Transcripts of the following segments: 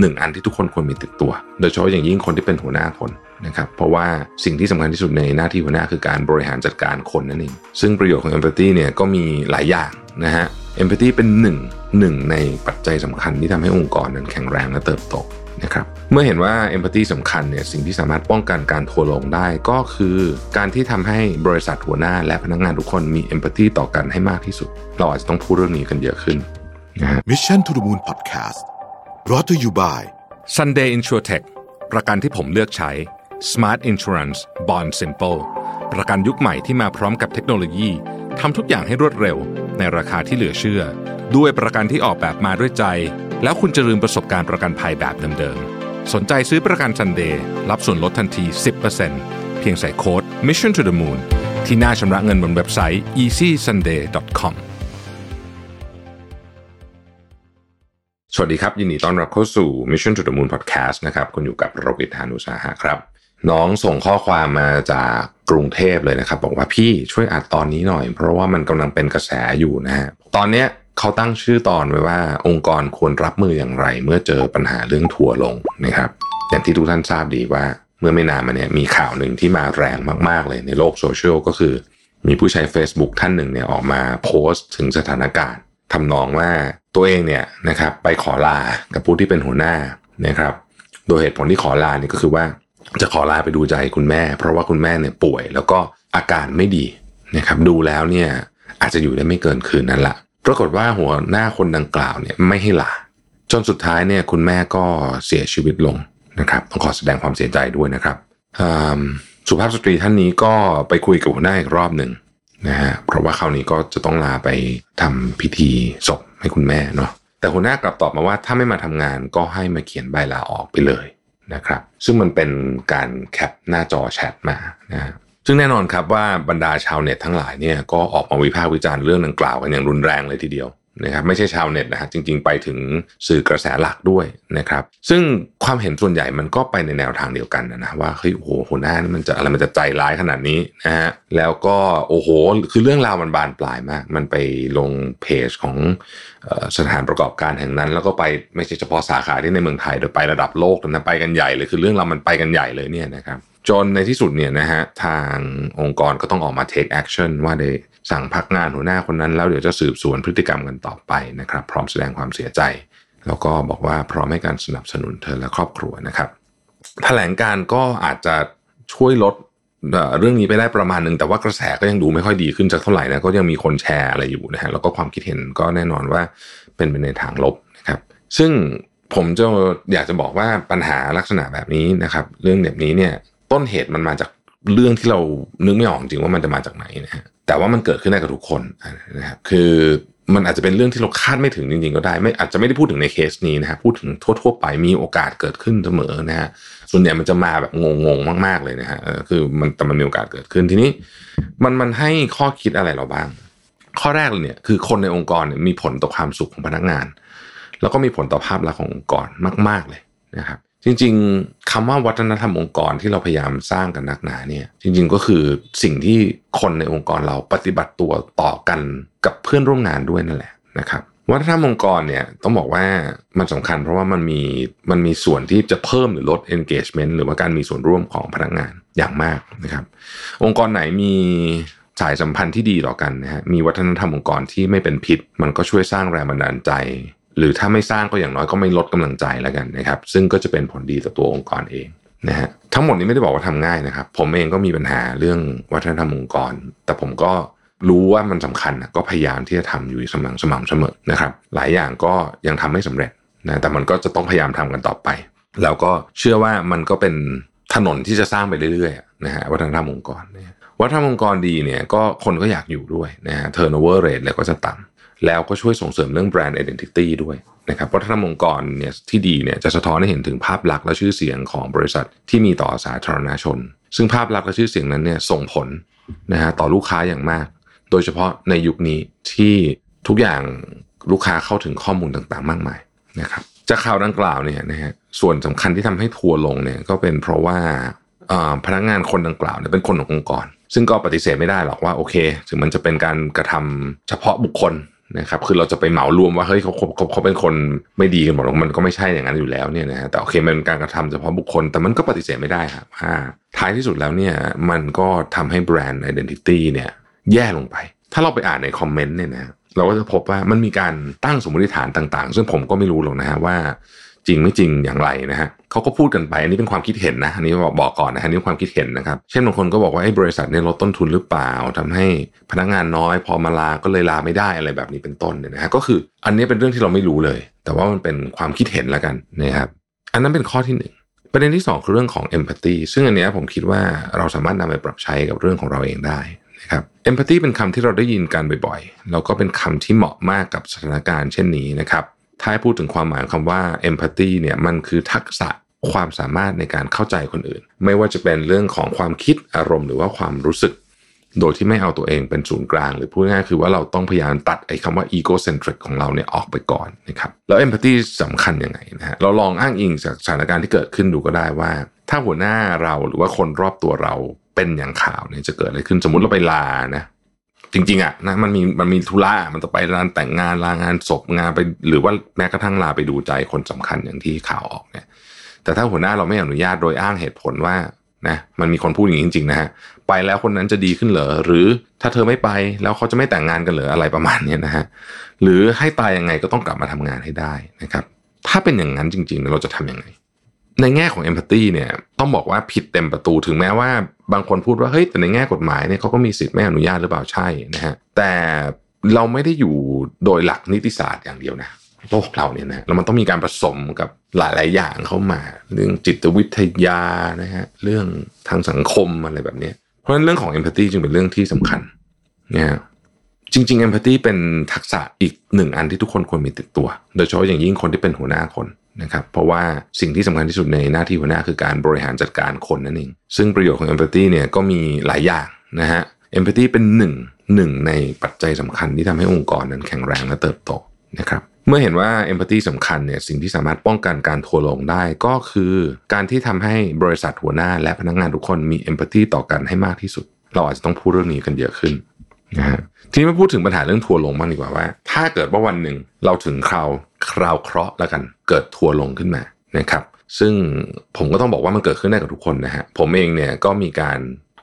หนึ่งอันที่ทุกคนควรมีติดตัว โดยเฉพาะอย่างยิ่งคนที่เป็นหัวหน้าคนนะครับเพราะว่าสิ่งที่สำคัญที่สุดในหน้าที่หัวหน้าคือการบริหารจัดการคนนั่นเองซึ่งประโยชน์ของ empathy เนี่ยก็มีหลายอย่างนะฮะ empathy เป็นหนึ่งหนึ่งในปัจจัยสำคัญที่ทำให้องค์กรนั้นแข็งแรงและเติบโตนะครับเมื่อเห็นว่า empathy สำคัญเนี่ยสิ่งที่สามารถป้องกันการทัวลงได้ก็คือ การที่ทำให้บริษัทหัวหน้าและพนักงานทุกคนมี empathy ต่อกันให้มากที่สุด เราอาจจะต้องพูดเรื่องนี้กันเยอะขึ้นนะฮะ Mission to the Moon Podcast brought to you by Sunday InsurTech ประกันที่ผมเลือกใช้ Smart Insurance Bond Simple ประกันยุคใหม่ที่มาพร้อมกับเทคโนโลยีทำทุกอย่างให้รวดเร็ว ในราคาที่เหลือเชื่อ ด้วยประกันที่ออกแบบมาด้วยใจ แล้วคุณจะลืมประสบการณ์ประกันภัยแบบเดิมๆ สนใจซื้อประกัน Sunday รับส่วนลดทันที 10%เพียงใส่โค้ด Mission to the Moon ที่หน้าชำระเงินบนเว็บไซต์ easysunday.com สวัสดีครับ ยินดีต้อนรับเข้าสู่ Mission to the Moon Podcast นะครับคุณอยู่กับโรบิทานุสาหะครับ น้องส่งข้อความมาจากกรุงเทพเลยนะครับ บอกว่าพี่ช่วยอัดตอนนี้หน่อย เพราะว่ามันกำลังเป็นกระแสอยู่นะฮะตอนเนี้ยเขาตั้งชื่อตอนไว้ว่าองค์กรควรรับมืออย่างไร เมื่อเจอปัญหาเรื่องทัวร์ลงนะครับอย่างที่ทุกท่านทราบดีว่าเมื่อไม่นานมาเนี่ยมีข่าวหนึ่งที่มาแรงมากๆเลยในโลกโซเชียลก็คือ มีผู้ใช้ Facebook ท่านหนึ่งเนี่ยออกมาโพสต์ถึงสถานการณ์ ทำนองว่าตัวเองเนี่ยนะครับไปขอลากับผู้ที่เป็นหัวหน้านะครับ โดยเหตุผลที่ขอลาเนี่ยก็คือว่าจะขอลาไปดูใจคุณแม่ เพราะว่าคุณแม่เนี่ยป่วย แล้วก็อาการไม่ดีนะครับดูแล้วเนี่ยอาจจะอยู่ได้ไม่เกินคืนนั้นละปรากฏว่าหัวหน้าคนดังกล่าวเนี่ยไม่ให้ลาจนสุดท้ายเนี่ยคุณแม่ก็เสียชีวิตลงนะครับต้องขอแสดงความเสียใจด้วยนะครับสุภาพสตรีท่านนี้ก็ไปคุยกับหัวหน้าอีกรอบหนึ่ง นะฮะเพราะว่าคราวนี้ก็จะต้องลาไปทำพิธีศพให้คุณแม่เนาะแต่หัวหน้ากลับตอบมาว่าถ้าไม่มาทำงานก็ให้มาเขียนใบลาออกไปเลยนะครับซึ่งมันเป็นการแคปหน้าจอแชทมานะซึ่งแน่นอนครับว่าบรรดาชาวเน็ตทั้งหลายเนี่ยก็ออกมาวิพากษ์วิจารณ์เรื่องดังกล่าวกันอย่างรุนแรงเลยทีเดียว นะครับไม่ใช่ชาวเน็ตนะฮะจริง ๆ ไปถึงสื่อกระแสหลักด้วยนะครับ ซึ่งความเห็นส่วนใหญ่มันก็ไปในแนวทางเดียวกันนะว่าเฮ้ยโอ้โหหัวหน้านี่มันจะอะไรมันจะใจร้ายขนาดนี้นะฮะแล้วก็โอ้โหคือเรื่องราวมันบานปลายมาก มันไปลงเพจของสถานประกอบการแห่งนั้น แล้วก็ไปไม่ใช่เฉพาะสาขาที่ในเมืองไทยโดยไประดับโลกนะไปกันใหญ่เลยคือเรื่องราวมันไปกันใหญ่เลยเนี่ยนะครับ จนในที่สุดเนี่ยนะฮะทางองค์กรก็ต้องออกมา take action ว่าได้สั่งพักงานหัวหน้าคนนั้น แล้วเดี๋ยวจะสืบสวนพฤติกรรมกันต่อไปนะครับ พร้อมแสดงความเสียใจ แล้วก็บอกว่าพร้อมให้การสนับสนุนเธอและครอบครัวนะครับแถลงการก็อาจจะช่วยลดเอ่อเรื่องนี้ไปได้ประมาณหนึ่งแต่ว่ากระแสก็ยังดูไม่ค่อยดีขึ้นจากเท่าไหร่นะก็ยังมีคนแชร์อะไรอยู่นะฮะแล้วก็ความคิดเห็นก็แน่นอนว่าเป็นไปในทางลบนะครับซึ่งผมจะอยากจะบอกว่าปัญหาลักษณะแบบนี้นะครับ เรื่องแบบนี้เนี่ย ต้นเหตุมันมาจากเรื่องที่เรานึกไม่ออกจริงว่ามันจะมาจากไหนนะฮะแต่ว่ามันเกิดขึ้นได้กับทุกคนนะครับคือมันอาจจะเป็นเรื่องที่เราคาดไม่ถึงจริงๆก็ได้ ไม่อาจจะไม่ได้พูดถึงในเคสนี้นะฮะพูดถึงทั่วๆไปมีโอกาสเกิดขึ้นเสมอนะฮะส่วนใหญ่มันจะมาแบบงงๆมากๆเลยนะฮะคือมันแต่มันมีโอกาสเกิดขึ้นทีนี้ มันมันให้ข้อคิดอะไรเราบ้าง ข้อแรกเลยเนี่ยคือคนในองค์กรเนี่ยมีผลต่อความสุขของพนักงาน แล้วก็มีผลต่อภาพลักษณ์ขององค์กรมาก ๆเลยนะครับ จริง ๆคำว่าวัฒนธรรมองค์กรที่เราพยายามสร้างกันนักหนาเนี่ย จริง ๆ ก็คือสิ่งที่คนในองค์กรเราปฏิบัติตัวต่อกันกับเพื่อนร่วมงานด้วยนั่นแหละนะครับวัฒนธรรมองค์กรเนี่ยต้องบอกว่ามันสำคัญเพราะว่ามันมีมันมีส่วนที่จะเพิ่มหรือลด engagement หรือว่าการมีส่วนร่วมของพนักงานอย่างมากนะครับ องค์กรไหนมีสายสัมพันธ์ที่ดีต่อกันนะฮะมีวัฒนธรรมองค์กรที่ไม่เป็นพิษ มันก็ช่วยสร้างแรงบันดาลใจ หรือถ้าไม่สร้างก็อย่างน้อยก็ไม่ลดกำลังใจแล้วกันนะครับ ซึ่งก็จะเป็นผลดีต่อตัวองค์กรเองนะฮะทั้งหมดนี้ไม่ได้บอกว่าทำง่ายนะครับ ผมเองก็มีปัญหาเรื่องวัฒนธรรมองค์กร แต่ผมก็รู้ว่ามันสำคัญก็พยายามที่จะทำอยู่สม่ำสม่ำเสมอนะครับ หลายอย่างก็ยังทำไม่สำเร็จนะแต่มันก็จะต้องพยายามทำกันต่อไปแล้วก็เชื่อว่ามันก็เป็นถนนที่จะสร้างไปเรื่อยๆนะฮะวัฒนธรรมองค์กรเนี่ยวัฒนธรรมองค์กรดีเนี่ยก็คนก็อยากอยู่ด้วยนะฮะ turnover rate เลยก็จะต่ำ แล้วก็ช่วยส่งเสริมเรื่อง brand identity ด้วยนะครับวัฒนธรรมองค์กรเนี่ยที่ดีเนี่ยจะสะท้อนให้เห็นถึงภาพลักษณ์และชื่อเสียงของบริษัทที่มีต่อสาธารณชน ซึ่งภาพลักษณ์และชื่อเสียงนั้นเนี่ยส่งผลนะฮะต่อลูกค้าอย่างมาก โดยเฉพาะในยุคนี้ที่ทุกอย่างลูกค้าเข้าถึงข้อมูลต่างๆ มากมายนะครับจากข่าวดังกล่าวเนี่ยนะฮะส่วนสำคัญที่ทำให้ทัวร์ลงเนี่ยก็เป็นเพราะว่าพนักงานคนดังกล่าวเนี่ยเป็นคนขององค์กร ซึ่งก็ปฏิเสธไม่ได้หรอกว่าโอเค ถึงมันจะเป็นการกระทำเฉพาะบุคคล นะครับคือเราจะไปเหมารวมว่าเฮ้ยเขาเขาเขาเป็นคนไม่ดีกันหมดมันก็ไม่ใช่อย่างนั้นอยู่แล้วเนี่ยนะฮะแต่โอเคมันเป็นการกระทำเฉพาะบุคคล แต่มันก็ปฏิเสธไม่ได้ครับว่าท้ายที่สุดแล้วเนี่ยมันก็ทำให้ brand identity เนี่ยแย่ลงไป ถ้าเราไปอ่านในคอมเมนต์เนี่ยนะเราก็จะพบว่ามันมีการตั้งสมมติฐานต่างๆ ซึ่งผมก็ไม่รู้หรอกนะฮะว่า จริงไม่จริงอย่างไรนะฮะเขาก็พูดกันไปอันนี้เป็นความคิดเห็นนะอันนี้บอกบอกก่อนนะฮะนี่ความคิดเห็นนะครับ เช่นบางคนก็บอกว่าไอ้บริษัทเนี่ยลดต้นทุนหรือเปล่าทำให้พนักงานน้อย พอมาลาก็เลยลาไม่ได้อะไรแบบนี้เป็นต้นเนี่ยนะฮะก็คืออันนี้เป็นเรื่องที่เราไม่รู้เลย แต่ว่ามันเป็นความคิดเห็นแล้วกันนะครับอันนั้นเป็นข้อที่หนึ่งประเด็นที่ 2 คือเรื่องของ empathy ซึ่งอันนี้ผมคิดว่าเราสามารถนำไปปรับใช้กับเรื่องของเราเองได้นะครับ empathy เป็นคำที่เราได้ยินกันบ่อยๆ แล้วก็เป็นคำที่เหมาะมากกับสถานการณ์เช่นนี้นะครับ ถ้าพูดถึงความหมายคำว่า empathy เนี่ยมันคือทักษะความสามารถในการเข้าใจคนอื่น ไม่ว่าจะเป็นเรื่องของความคิดอารมณ์หรือว่าความรู้สึก โดยที่ไม่เอาตัวเองเป็นศูนย์กลาง หรือพูดง่ายๆคือว่าเราต้องพยายามตัดไอ้คำว่า egocentric ของเราเนี่ยออกไปก่อนนะครับแล้ว empathy สำคัญยังไงนะฮะเราลองอ้างอิงจากสถานการณ์ที่เกิดขึ้นดูก็ได้ว่า ถ้าหัวหน้าเราหรือว่าคนรอบตัวเราเป็นอย่างข่าวเนี่ยจะเกิดอะไรขึ้นสมมติเราไปลานะ จริง ๆอะนะมันมีมันมีธุระมันจะไปงานแต่งงานลางานศพงานไป หรือว่าแม้กระทั่งลาไปดูใจคนสำคัญอย่างที่ข่าวออกเนี่ย แต่ถ้าหัวหน้าเราไม่อนุญาตโดยอ้างเหตุผลว่านะมันมีคนพูดอย่างนี้จริงๆนะฮะไปแล้วคนนั้นจะดีขึ้นเหรอหรือถ้าเธอไม่ไปแล้วเขาจะไม่แต่งงานกันเหรออะไรประมาณนี้นะฮะหรือให้ตายยังไงก็ต้องกลับมาทำงานให้ได้นะครับ ถ้าเป็นอย่างนั้นจริงๆเราจะทํำยังไง ในแง่ของเอมพัตตีเนี่ยต้องบอกว่าผิดเต็มประตูถึงแม้ว่า บางคนพูดว่าเฮ้ยแต่ในแง่กฎหมายเนี่ยเขาก็มีสิทธิ์ไม่อนุญาตหรือเปล่าใช่นะฮะแต่เราไม่ได้อยู่โดยหลักนิติศาสตร์อย่างเดียวนะโลกเราเนี่ยนะแล้วมันต้องมีการผสมกับหลาย ๆ อย่างเข้ามา เรื่องจิตวิทยานะฮะเรื่องทางสังคมอะไรแบบนี้เพราะฉะนั้นเรื่องของเอมพัตตีจึงเป็นเรื่องที่สำคัญนะจริงๆเอมพัตตีเป็นทักษะอีกหนึ่งอันที่ทุกคนควรมีติดตัว โดยเฉพาะอย่างยิ่งคนที่เป็นหัวหน้าคน นะครับเพราะว่าสิ่งที่สำคัญที่สุดในหน้าที่หัวหน้าคือการบริหารจัดการคนนั่นเอง ซึ่งประโยชน์ของเอมพัตตีเนี่ยก็มีหลายอย่างนะฮะเอมพัตตีเป็นหนึ่งหนึ่งในปัจจัยสำคัญที่ทำให้องค์กรนั้นแข็งแรงและเติบโตนะครับเมื่อเห็นว่าเอมพัตตีสำคัญเนี่ยสิ่งที่สามารถป้องกันการทัวลงได้ก็คือการที่ทำให้บริษัทหัวหน้าและพนักงานทุกคนมีเอมพัตตีต่อกันให้มากที่สุด เราอาจจะต้องพูดเรื่องนี้กันเยอะขึ้น นะฮะทีนี้มาพูดถึงปัญหาเรื่องทัวลงบ้างดีกว่าว่า ถ้าเกิดว่าวันหนึ่งเราถึงคราวคราวเคราะห์แล้วกัน เกิดทัวลงขึ้นมานะครับ ซึ่งผมก็ต้องบอกว่ามันเกิดขึ้นได้กับทุกคนนะฮะผมเองเนี่ยก็มีการ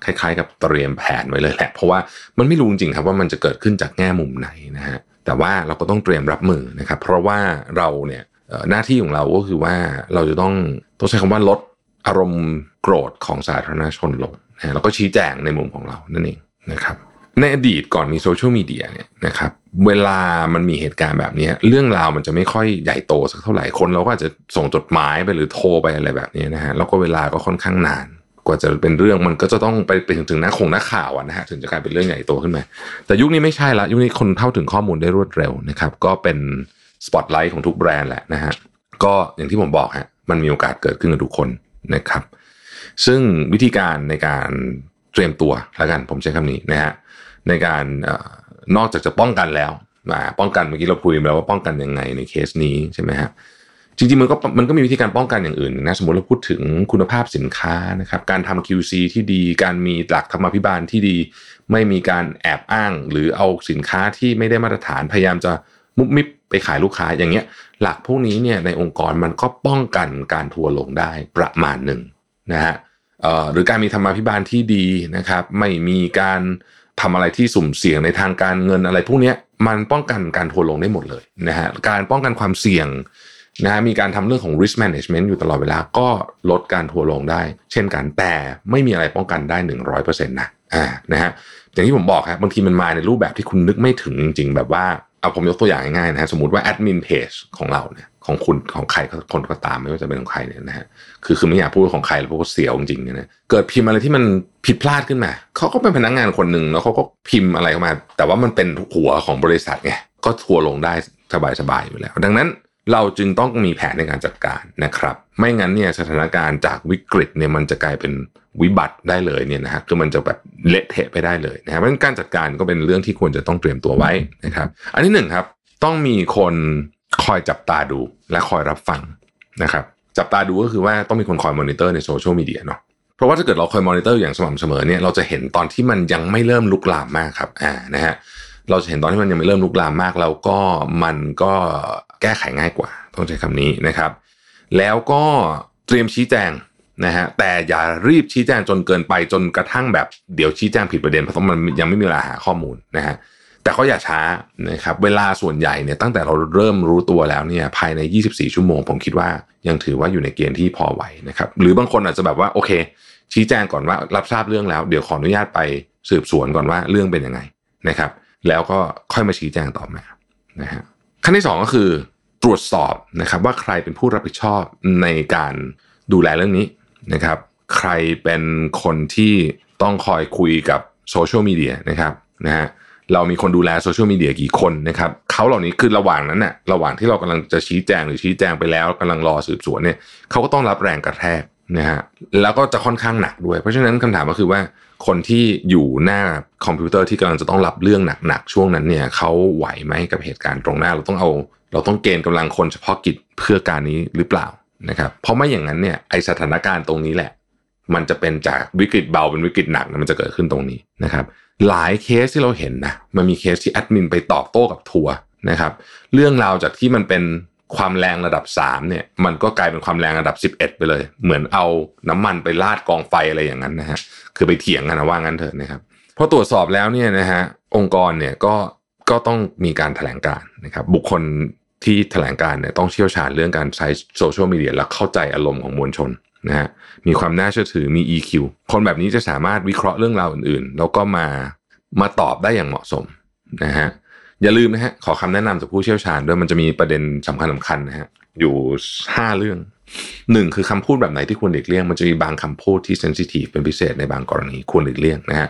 คล้ายๆ กับเตรียมแผนไว้เลยแหละ เพราะว่ามันไม่รู้จริงครับว่ามันจะเกิดขึ้นจากแง่มุมไหนนะฮะแต่ว่าเราก็ต้องเตรียมรับมือนะครับ เพราะว่าเราเนี่ยหน้าที่ของเราก็คือว่าเราจะต้องต้องใช้คำว่าลดอารมณ์โกรธของสาธารณชนลงนะแล้วก็ชี้แจงในมุมของเรานั่นเองนะครับ ในอดีตก่อนมีโซเชียลมีเดียเนี่ยนะครับเวลามันมีเหตุการณ์แบบนี้เรื่องราวมันจะไม่ค่อยใหญ่โตสักเท่าไหร่คนเราก็อาจจะส่งจดหมายไปหรือโทรไปอะไรแบบนี้นะฮะแล้วก็เวลาก็ค่อนข้างนาน กว่าจะเป็นเรื่องมันก็จะต้องไปไปถึงถึงนักคงนักข่าวนะฮะถึงจะกลายเป็นเรื่องใหญ่โตขึ้นมา แต่ยุคนี้ไม่ใช่ละยุคนี้คนเข้าถึงข้อมูลได้รวดเร็วนะครับก็เป็นสปอตไลท์ของทุกแบรนด์แหละนะฮะก็อย่างที่ผมบอกฮะมันมีโอกาสเกิดขึ้นกับทุกคนนะครับ ซึ่งวิธีการในการเตรียมตัวแล้วกันผมใช้คำนี้นะฮะ ในการนอกจากจะป้องกันแล้วมาป้องกันเมื่อกี้เราคุยไปแล้วว่าป้องกันยังไงในเคสนี้ใช่ไหมฮะจริงๆมันก็มันก็มีวิธีการป้องกันอย่างอื่นนะสมมติเราพูดถึงคุณภาพสินค้านะครับการทำ QC ที่ดีการมีหลักธรรมพิบาลที่ดี ไม่มีการแอบอ้าง หรือเอาสินค้าที่ไม่ได้มาตรฐานพยายามจะมุบมิบไปขายลูกค้าอย่างเงี้ย หลักพวกนี้เนี่ยในองค์กรมันก็ป้องกันการทัวลงได้ประมาณหนึ่งนะฮะหรือการมีธรรมาภิบาลที่ดีนะครับ ไม่มีการ ทำอะไรที่สุ่มเสี่ยงในทางการเงินอะไรพวกนี้มันป้องกันการทัวลงได้หมดเลยนะฮะการป้องกันความเสี่ยงนะฮะมีการทำเรื่องของ risk management อยู่ตลอดเวลาก็ลดการทัวลงได้ เช่นกันแต่ไม่มีอะไรป้องกันได้หนึ่งร้อยเปอร์เซ็นต์นะอ่านะฮะอย่างที่ผมบอกครับบางทีมันมาในรูปแบบที่คุณนึกไม่ถึงจริง ๆ แบบว่าเอาผมยกตัวอย่างง่ายๆนะฮะสมมติว่าแอดมินเพจของเราเนี่ย ของคุณของใครคนก็ตามไม่ว่าจะเป็นของใครเนี่ยนะฮะคือคือไม่อยากพูดของใครเพราะว่าเสียวจริงๆเนี่ยนะเกิดพิมพ์อะไรที่มันผิดพลาดขึ้นมาเขาก็เป็นพนักงานคนหนึ่งแล้วเขาก็พิมพ์อะไรเข้ามา แต่ว่ามันเป็นหัวของบริษัทไงก็ทัวลงได้สบายๆอยู่แล้ว ดังนั้นเราจึงต้องมีแผนในการจัดการนะครับ ไม่งั้นเนี่ยสถานการณ์จากวิกฤตเนี่ยมันจะกลายเป็นวิบัติได้เลยเนี่ยนะฮะคือมันจะแบบเละเทะไปได้เลยนะครับเพราะการจัดการก็เป็นเรื่องที่ควรจะต้องเตรียมตัวไว้นะครับ อันที่หนึ่งครับ ต้องมีคน คอยจับตาดูและคอยรับฟังนะครับจับตาดูก็คือว่าต้องมีคนคอยมอนิเตอร์ในโซเชียลมีเดียเนาะเพราะว่าถ้าเกิดเราคอยมอนิเตอร์อย่างสม่ำเสมอเนี่ยเราจะเห็นตอนที่มันยังไม่เริ่มลุกลามมากครับอ่านะฮะเราจะเห็นตอนที่มันยังไม่เริ่มลุกลามมาก แล้วก็มันก็แก้ไขง่ายกว่าต้องใช้คำนี้นะครับ แล้วก็เตรียมชี้แจงนะฮะแต่อย่ารีบชี้แจงจนเกินไปจนกระทั่งแบบเดี๋ยวชี้แจงผิดประเด็นเพราะมันยังไม่มีเวลาหาข้อมูลนะฮะ แต่ก็อย่าช้านะครับเวลาส่วนใหญ่เนี่ยตั้งแต่เราเริ่มรู้ตัวแล้วเนี่ยภายใน 24 ชั่วโมง ผมคิดว่ายังถือว่าอยู่ในเกณฑ์ที่พอไหวนะครับหรือบางคนอาจจะแบบว่าโอเค ชี้แจงก่อนว่ารับทราบเรื่องแล้ว เดี๋ยวขออนุญาตไปสืบสวนก่อนว่าเรื่องเป็นยังไงนะครับ แล้วก็ค่อยมาชี้แจงต่อมานะฮะขั้นที่สองก็คือตรวจสอบนะครับว่าใครเป็นผู้รับผิดชอบในการดูแลเรื่องนี้นะครับใครเป็นคนที่ต้องคอยคุยกับโซเชียลมีเดียนะครับนะฮะ เรามีคนดูแลโซเชียลมีเดียกี่คนนะครับเขาเหล่านี้คือระหว่างนั้นน่ะระหว่างที่เรากำลังจะชี้แจงหรือชี้แจงไปแล้วกำลังรอสืบสวนเนี่ยเขาก็ต้องรับแรงกระแทกนะฮะแล้วก็จะค่อนข้างหนักด้วย เพราะฉะนั้นคำถามก็คือว่าคนที่อยู่หน้าคอมพิวเตอร์ที่กำลังจะต้องรับเรื่องหนักๆช่วงนั้นเนี่ยเขาไหวไหมกับเหตุการณ์ตรงหน้า เราต้องเอา เราต้องเกณฑ์กำลังคนเฉพาะกิจเพื่อการนี้หรือเปล่านะครับเพราะไม่อย่างนั้นเนี่ยไอ้สถานการณ์ตรงนี้แหละ มันจะเป็นจากวิกฤตเบาเป็นวิกฤตหนักนะมันจะเกิดขึ้นตรงนี้นะครับ หลายเคสที่เราเห็นนะมันมีเคสที่แอดมินไปตอบโต้กับทัวร์นะครับ เรื่องราวจากที่มันเป็นความแรงระดับ3เนี่ยมันก็กลายเป็นความแรงระดับ 11 ไปเลย เหมือนเอาน้ำมันไปลาดกองไฟอะไรอย่างนั้นนะฮะคือไปเถียงกันนะว่างั้นเถอะนะครับพอตรวจสอบแล้วเนี่ยนะฮะองค์กรเนี่ยก็ก็ต้องมีการแถลงการนะครับบุคคลที่แถลงการเนี่ยต้องเชี่ยวชาญเรื่องการใช้โซเชียลมีเดียและเข้าใจอารมณ์ของมวลชน นะฮะมีความน่าเชื่อถือมี EQ คนแบบนี้จะสามารถวิเคราะห์เรื่องราวอื่นๆ แล้วก็มามาตอบได้อย่างเหมาะสมนะฮะอย่าลืมนะฮะขอคำแนะนำจากผู้เชี่ยวชาญด้วยมันจะมีประเด็นสำคัญสำคัญนะฮะอยู่ห้าเรื่องหนึ่งคือคำพูดแบบไหนที่ควรหลีกเลี่ยง มันจะมีบางคำพูดที่เซนซิทีฟเป็นพิเศษในบางกรณีควรหลีกเลี่ยงนะฮะ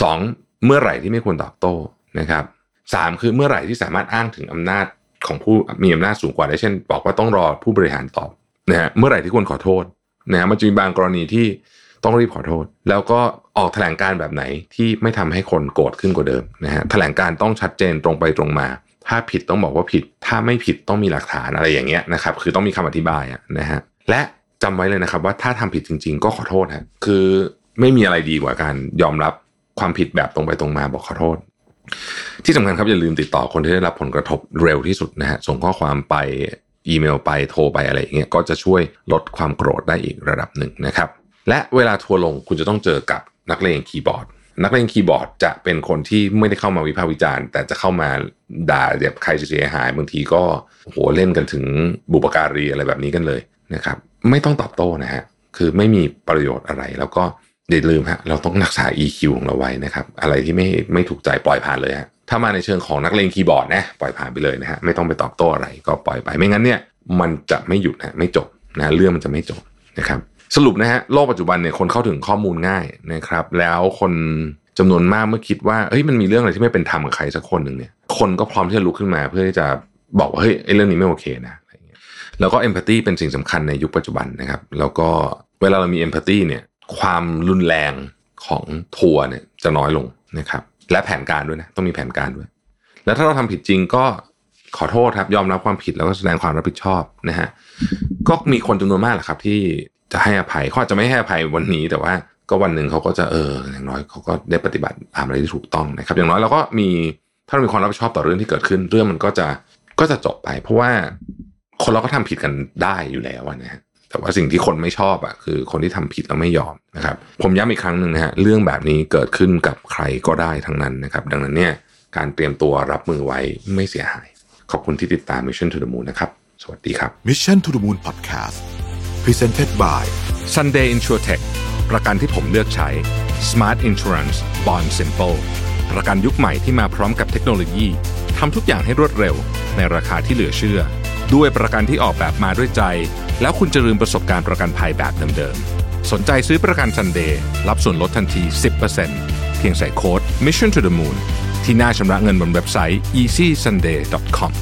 สองเมื่อไหร่ที่ไม่ควรตอบโต้นะครับสามคือเมื่อไหร่ที่สามารถอ้างถึงอำนาจของผู้มีอำนาจสูงกว่าได้เช่น บอกว่าต้องรอผู้บริหารตอบนะฮะเมื่อไหร่ที่ควรขอโทษ นะฮะมันจะมีบางกรณีที่ต้องรีบขอโทษ แล้วก็ออกแถลงการแบบไหนที่ไม่ทำให้คนโกรธขึ้นกว่าเดิมนะฮะแถลงการต้องชัดเจนตรงไปตรงมา ถ้าผิดต้องบอกว่าผิด ถ้าไม่ผิดต้องมีหลักฐานอะไรอย่างเงี้ยนะครับคือต้องมีคำอธิบายนะฮะและจำไว้เลยนะครับว่าถ้าทำผิดจริง ๆ ก็ขอโทษฮะคือไม่มีอะไรดีกว่าการยอมรับความผิดแบบตรงไปตรงมาบอกขอโทษ ที่สำคัญครับอย่าลืมติดต่อคนที่ได้รับผลกระทบเร็วที่สุดนะฮะส่งข้อความไป อีเมลไปโทรไปอะไรอย่างเงี้ยก็จะช่วยลดความโกรธได้อีกระดับหนึ่งนะครับ และเวลาทัวร์ลงคุณจะต้องเจอกับนักเลงคีย์บอร์ด นักเลงคีย์บอร์ดจะเป็นคนที่ไม่ได้เข้ามาวิพากษ์วิจารณ์ แต่จะเข้ามาด่าแบบใครเสียหายบางทีก็โหเล่นกันถึงบุปการีอะไรแบบนี้กันเลยนะครับ ไม่ต้องตอบโต้นะฮะคือไม่มีประโยชน์อะไรแล้วก็อย่าลืมฮะเราต้องรักษา EQ ของเราไว้นะครับ อะไรที่ไม่ไม่ถูกใจปล่อยผ่านเลยฮะ ถ้ามาในเชิงของนักเลงคีย์บอร์ดนะปล่อยผ่านไปเลยนะฮะไม่ต้องไปตอบโต้อะไรก็ปล่อยไปไม่งั้นเนี่ยมันจะไม่หยุดนะไม่จบนะเรื่องมันจะไม่จบนะครับสรุปนะฮะโลกปัจจุบันเนี่ยคนเข้าถึงข้อมูลง่ายนะครับ แล้วคนจำนวนมากเมื่อคิดว่าเฮ้ยมันมีเรื่องอะไรที่ไม่เป็นธรรมกับใครสักคนหนึ่งเนี่ยคนก็พร้อมที่จะลุกขึ้นมาเพื่อที่จะบอกว่าเฮ้ยไอ้เรื่องนี้ไม่โอเคนะอะไรเงี้ยแล้วก็เอมพัตตีเป็นสิ่งสำคัญในยุคปัจจุบันนะครับ แล้วก็เวลาเรามีเอมพัตตีเนี่ยความรุนแรงของทัวร์เนี่ยจะน้อยลงนะครับ และแผนการด้วยนะต้องมีแผนการด้วย แล้วถ้าเราทำผิดจริงก็ขอโทษครับยอมรับความผิดแล้วก็แสดงความรับผิดชอบนะฮะก็มีคนจำนวนมากแหละครับ ที่จะให้อภัยเขาจะไม่ให้อภัยวันนี้แต่ว่าก็วันหนึ่งเขาก็จะเอออย่างน้อยเขาก็ได้ปฏิบัติตามอะไรที่ถูกต้องนะครับ อย่างน้อยเราก็มีถ้าเรามีความรับผิดชอบต่อเรื่องที่เกิดขึ้น เรื่องมันก็จะก็จะจบไป เพราะว่าคนเราก็ทำผิดกันได้อยู่แล้วนะฮะ แต่ว่าสิ่งที่คนไม่ชอบอะคือคนที่ทำผิดแล้วไม่ยอมนะครับ ผมย้ำอีกครั้งหนึ่งนะฮะเรื่องแบบนี้เกิดขึ้นกับใครก็ได้ทั้งนั้นนะครับ ดังนั้นเนี่ยการเตรียมตัวรับมือไว้ไม่เสียหาย ขอบคุณที่ติดตาม Mission to the Moon นะครับ สวัสดีครับ Mission to the Moon Podcast Presented by Sunday InsurTech ประกันที่ผมเลือกใช้ Smart Insurance Bond Simple ประกันยุคใหม่ที่มาพร้อมกับเทคโนโลยีทำทุกอย่างให้รวดเร็ว ในราคาที่เหลือเชื่อ ด้วยประกันที่ออกแบบมาด้วยใจ แล้วคุณจะลืมประสบการณ์ประกันภัยแบบเดิมๆ สนใจซื้อประกันซันเดย์รับส่วนลดทันที 10%เพียงใส่โค้ด Mission to the Moon ที่หน้าชำระเงินบนเว็บไซต์ easysunday.com